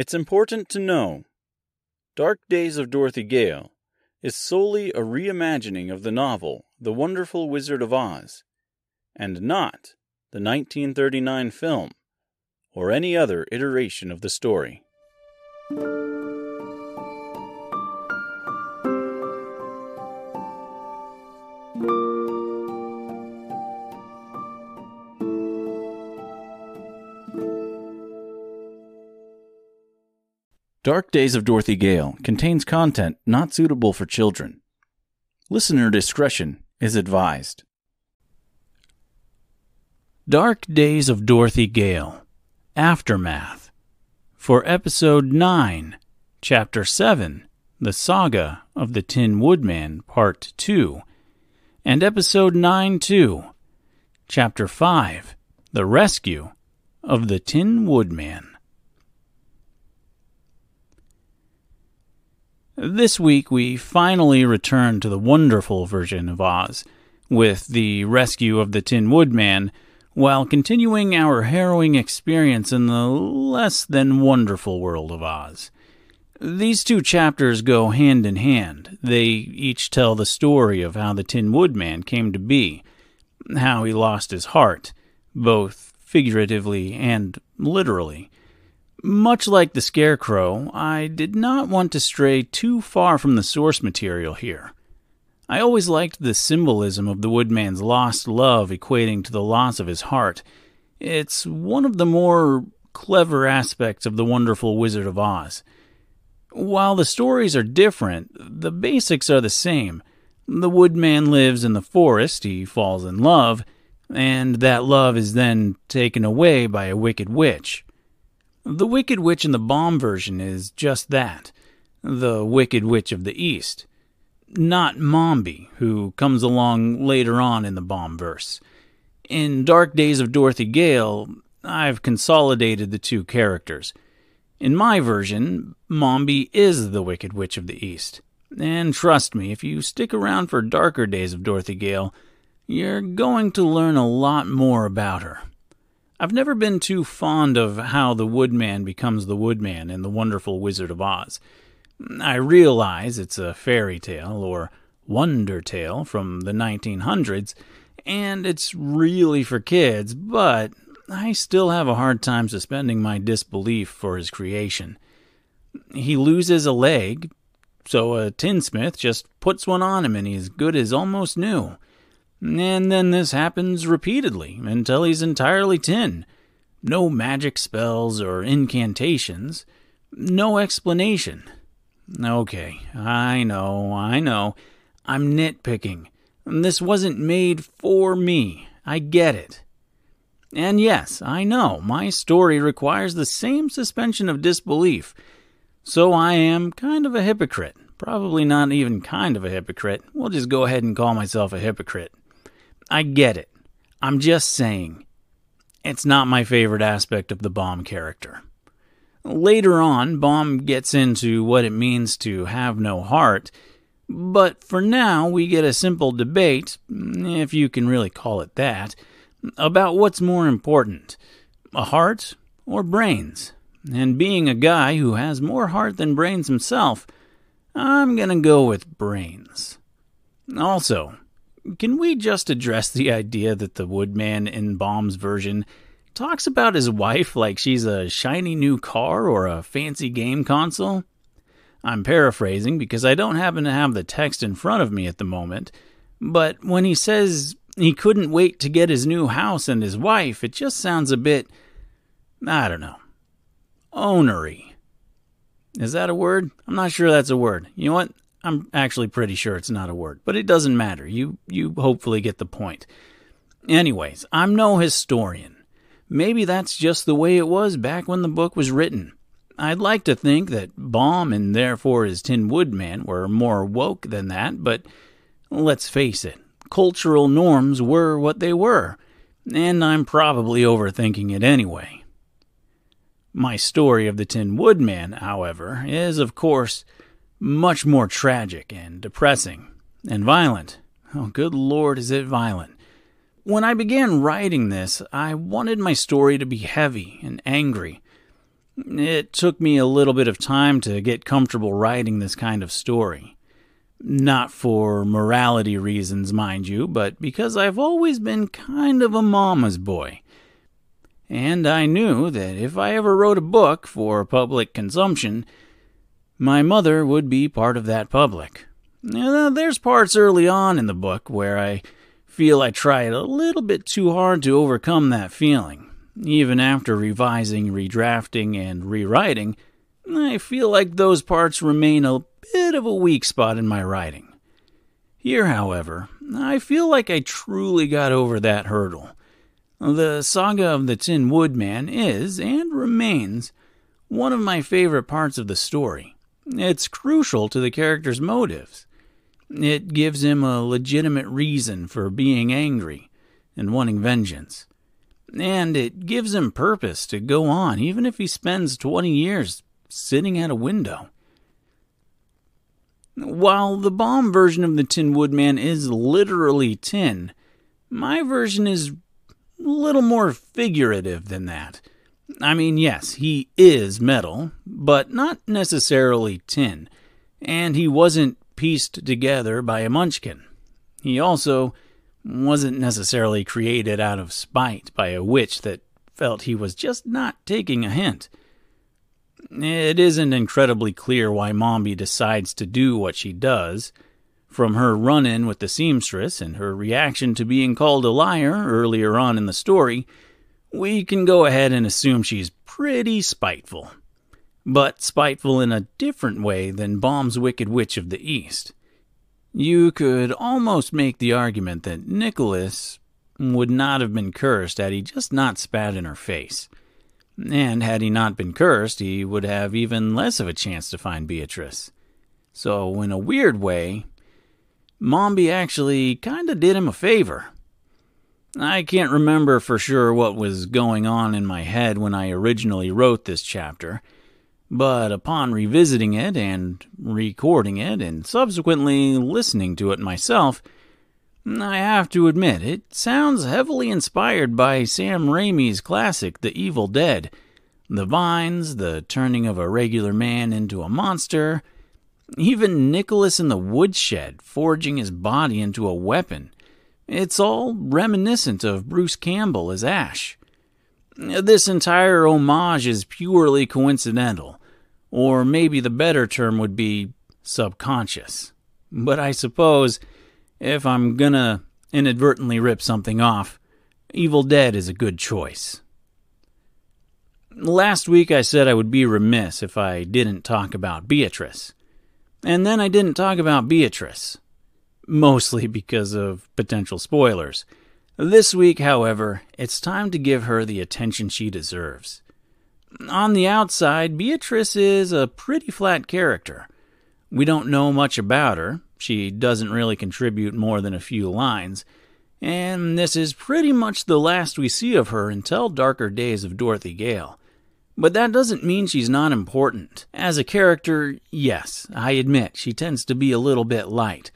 It's important to know Dark Days of Dorothy Gale is solely a reimagining of the novel The Wonderful Wizard of Oz, and not the 1939 film or any other iteration of the story. Dark Days of Dorothy Gale contains content not suitable for children. Listener discretion is advised. Dark Days of Dorothy Gale Aftermath for Episode 9, Chapter 7, The Saga of the Tin Woodman, Part 2, and Episode 9 2, Chapter 5, The Rescue of the Tin Woodman. This week, we finally return to the wonderful version of Oz, with the rescue of the Tin Woodman, while continuing our harrowing experience in the less than wonderful world of Oz. These two chapters go hand in hand. They each tell the story of how the Tin Woodman came to be, how he lost his heart, both figuratively and literally much like the Scarecrow, I did not want to stray too far from the source material here. I always liked the symbolism of the Woodman's lost love equating to the loss of his heart. It's one of the more clever aspects of the wonderful Wizard of Oz. While the stories are different, the basics are the same. The Woodman lives in the forest, he falls in love, and that love is then taken away by a wicked witch. The Wicked Witch in the Baum version is just that the Wicked Witch of the East. Not Mombi, who comes along later on in the Baum verse. In Dark Days of Dorothy Gale, I've consolidated the two characters. In my version, Mombi is the Wicked Witch of the East. And trust me, if you stick around for Darker Days of Dorothy Gale, you're going to learn a lot more about her. I've never been too fond of how the Woodman becomes the Woodman in The Wonderful Wizard of Oz. I realize it's a fairy tale or wonder tale from the 1900s, and it's really for kids, but I still have a hard time suspending my disbelief for his creation. He loses a leg, so a tinsmith just puts one on him and he's good as almost new. And then this happens repeatedly until he's entirely tin. No magic spells or incantations. No explanation. Okay, I know, I know. I'm nitpicking. This wasn't made for me. I get it. And yes, I know, my story requires the same suspension of disbelief. So I am kind of a hypocrite. Probably not even kind of a hypocrite. We'll just go ahead and call myself a hypocrite. I get it. I'm just saying, it's not my favorite aspect of the Baum character. Later on, Baum gets into what it means to have no heart, but for now we get a simple debate, if you can really call it that, about what's more important a heart or brains. And being a guy who has more heart than brains himself, I'm gonna go with brains. Also, can we just address the idea that the Woodman in Baum's version talks about his wife like she's a shiny new car or a fancy game console? I'm paraphrasing because I don't happen to have the text in front of me at the moment, but when he says he couldn't wait to get his new house and his wife, it just sounds a bit, I don't know, ownery. Is that a word? I'm not sure that's a word. You know what? I'm actually pretty sure it's not a word, but it doesn't matter. You you hopefully get the point. Anyways, I'm no historian. Maybe that's just the way it was back when the book was written. I'd like to think that Baum and therefore his Tin Woodman were more woke than that, but let's face it, cultural norms were what they were, and I'm probably overthinking it anyway. My story of the Tin Woodman, however, is of course much more tragic and depressing and violent. Oh, good lord, is it violent. When I began writing this, I wanted my story to be heavy and angry. It took me a little bit of time to get comfortable writing this kind of story. Not for morality reasons, mind you, but because I've always been kind of a mama's boy. And I knew that if I ever wrote a book for public consumption, my mother would be part of that public. Now, there's parts early on in the book where I feel I tried a little bit too hard to overcome that feeling. Even after revising, redrafting, and rewriting, I feel like those parts remain a bit of a weak spot in my writing. Here, however, I feel like I truly got over that hurdle. The saga of the Tin Woodman is, and remains, one of my favorite parts of the story. It's crucial to the character's motives. It gives him a legitimate reason for being angry and wanting vengeance. And it gives him purpose to go on, even if he spends 20 years sitting at a window. While the Baum version of the Tin Woodman is literally tin, my version is a little more figurative than that. I mean, yes, he is metal, but not necessarily tin, and he wasn't pieced together by a munchkin. He also wasn't necessarily created out of spite by a witch that felt he was just not taking a hint. It isn't incredibly clear why Mombi decides to do what she does. From her run in with the seamstress and her reaction to being called a liar earlier on in the story, we can go ahead and assume she's pretty spiteful. But spiteful in a different way than Baum's Wicked Witch of the East. You could almost make the argument that Nicholas would not have been cursed had he just not spat in her face. And had he not been cursed, he would have even less of a chance to find Beatrice. So, in a weird way, Mombi actually kinda did him a favor. I can't remember for sure what was going on in my head when I originally wrote this chapter, but upon revisiting it and recording it and subsequently listening to it myself, I have to admit, it sounds heavily inspired by Sam Raimi's classic, The Evil Dead. The vines, the turning of a regular man into a monster, even Nicholas in the woodshed forging his body into a weapon. It's all reminiscent of Bruce Campbell as Ash. This entire homage is purely coincidental, or maybe the better term would be subconscious. But I suppose if I'm gonna inadvertently rip something off, Evil Dead is a good choice. Last week I said I would be remiss if I didn't talk about Beatrice. And then I didn't talk about Beatrice. Mostly because of potential spoilers. This week, however, it's time to give her the attention she deserves. On the outside, Beatrice is a pretty flat character. We don't know much about her, she doesn't really contribute more than a few lines, and this is pretty much the last we see of her until Darker Days of Dorothy Gale. But that doesn't mean she's not important. As a character, yes, I admit she tends to be a little bit light.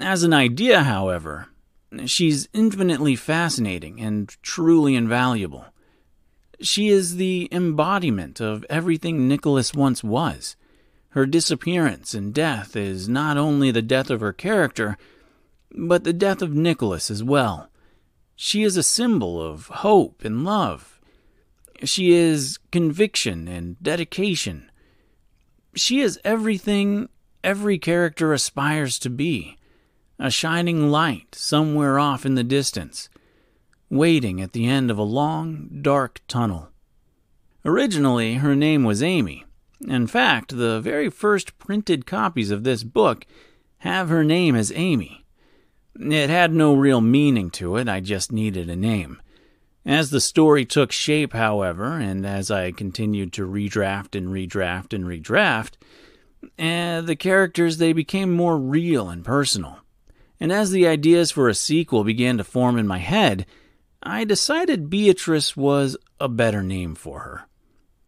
As an idea, however, she's infinitely fascinating and truly invaluable. She is the embodiment of everything Nicholas once was. Her disappearance and death is not only the death of her character, but the death of Nicholas as well. She is a symbol of hope and love. She is conviction and dedication. She is everything every character aspires to be a shining light somewhere off in the distance, waiting at the end of a long, dark tunnel. Originally, her name was Amy, in fact, the very first printed copies of this book have her name as Amy. It had no real meaning to it, I just needed a name. As the story took shape, however, and as I continued to redraft and redraft and redraft, eh, the characters they became more real and personal. And as the ideas for a sequel began to form in my head, I decided Beatrice was a better name for her.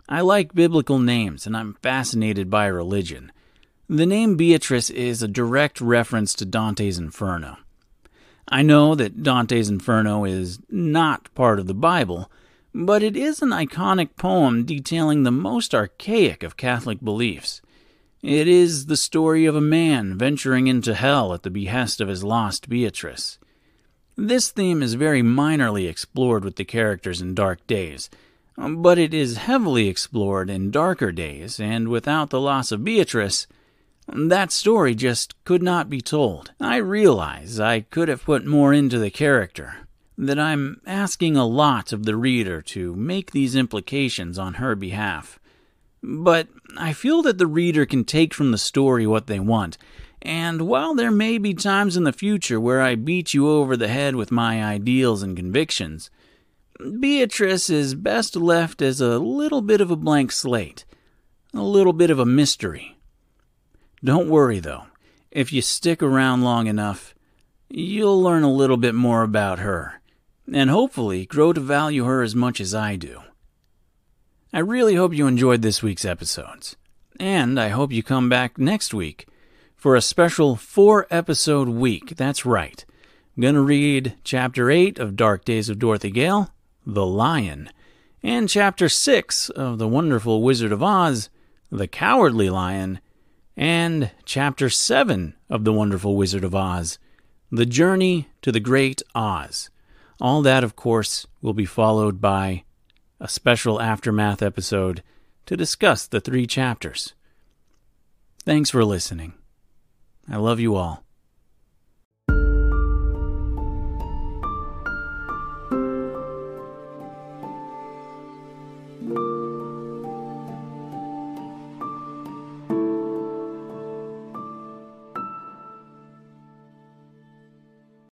I like biblical names and I'm fascinated by religion. The name Beatrice is a direct reference to Dante's Inferno. I know that Dante's Inferno is not part of the Bible, but it is an iconic poem detailing the most archaic of Catholic beliefs. It is the story of a man venturing into hell at the behest of his lost Beatrice. This theme is very minorly explored with the characters in Dark Days, but it is heavily explored in Darker Days, and without the loss of Beatrice, that story just could not be told. I realize I could have put more into the character, that I'm asking a lot of the reader to make these implications on her behalf. But I feel that the reader can take from the story what they want, and while there may be times in the future where I beat you over the head with my ideals and convictions, Beatrice is best left as a little bit of a blank slate, a little bit of a mystery. Don't worry, though. If you stick around long enough, you'll learn a little bit more about her, and hopefully grow to value her as much as I do. I really hope you enjoyed this week's episodes, and I hope you come back next week for a special four episode week. That's right. I'm going to read Chapter 8 of Dark Days of Dorothy Gale, The Lion, and Chapter 6 of The Wonderful Wizard of Oz, The Cowardly Lion, and Chapter 7 of The Wonderful Wizard of Oz, The Journey to the Great Oz. All that, of course, will be followed by a special aftermath episode to discuss the three chapters. Thanks for listening. I love you all.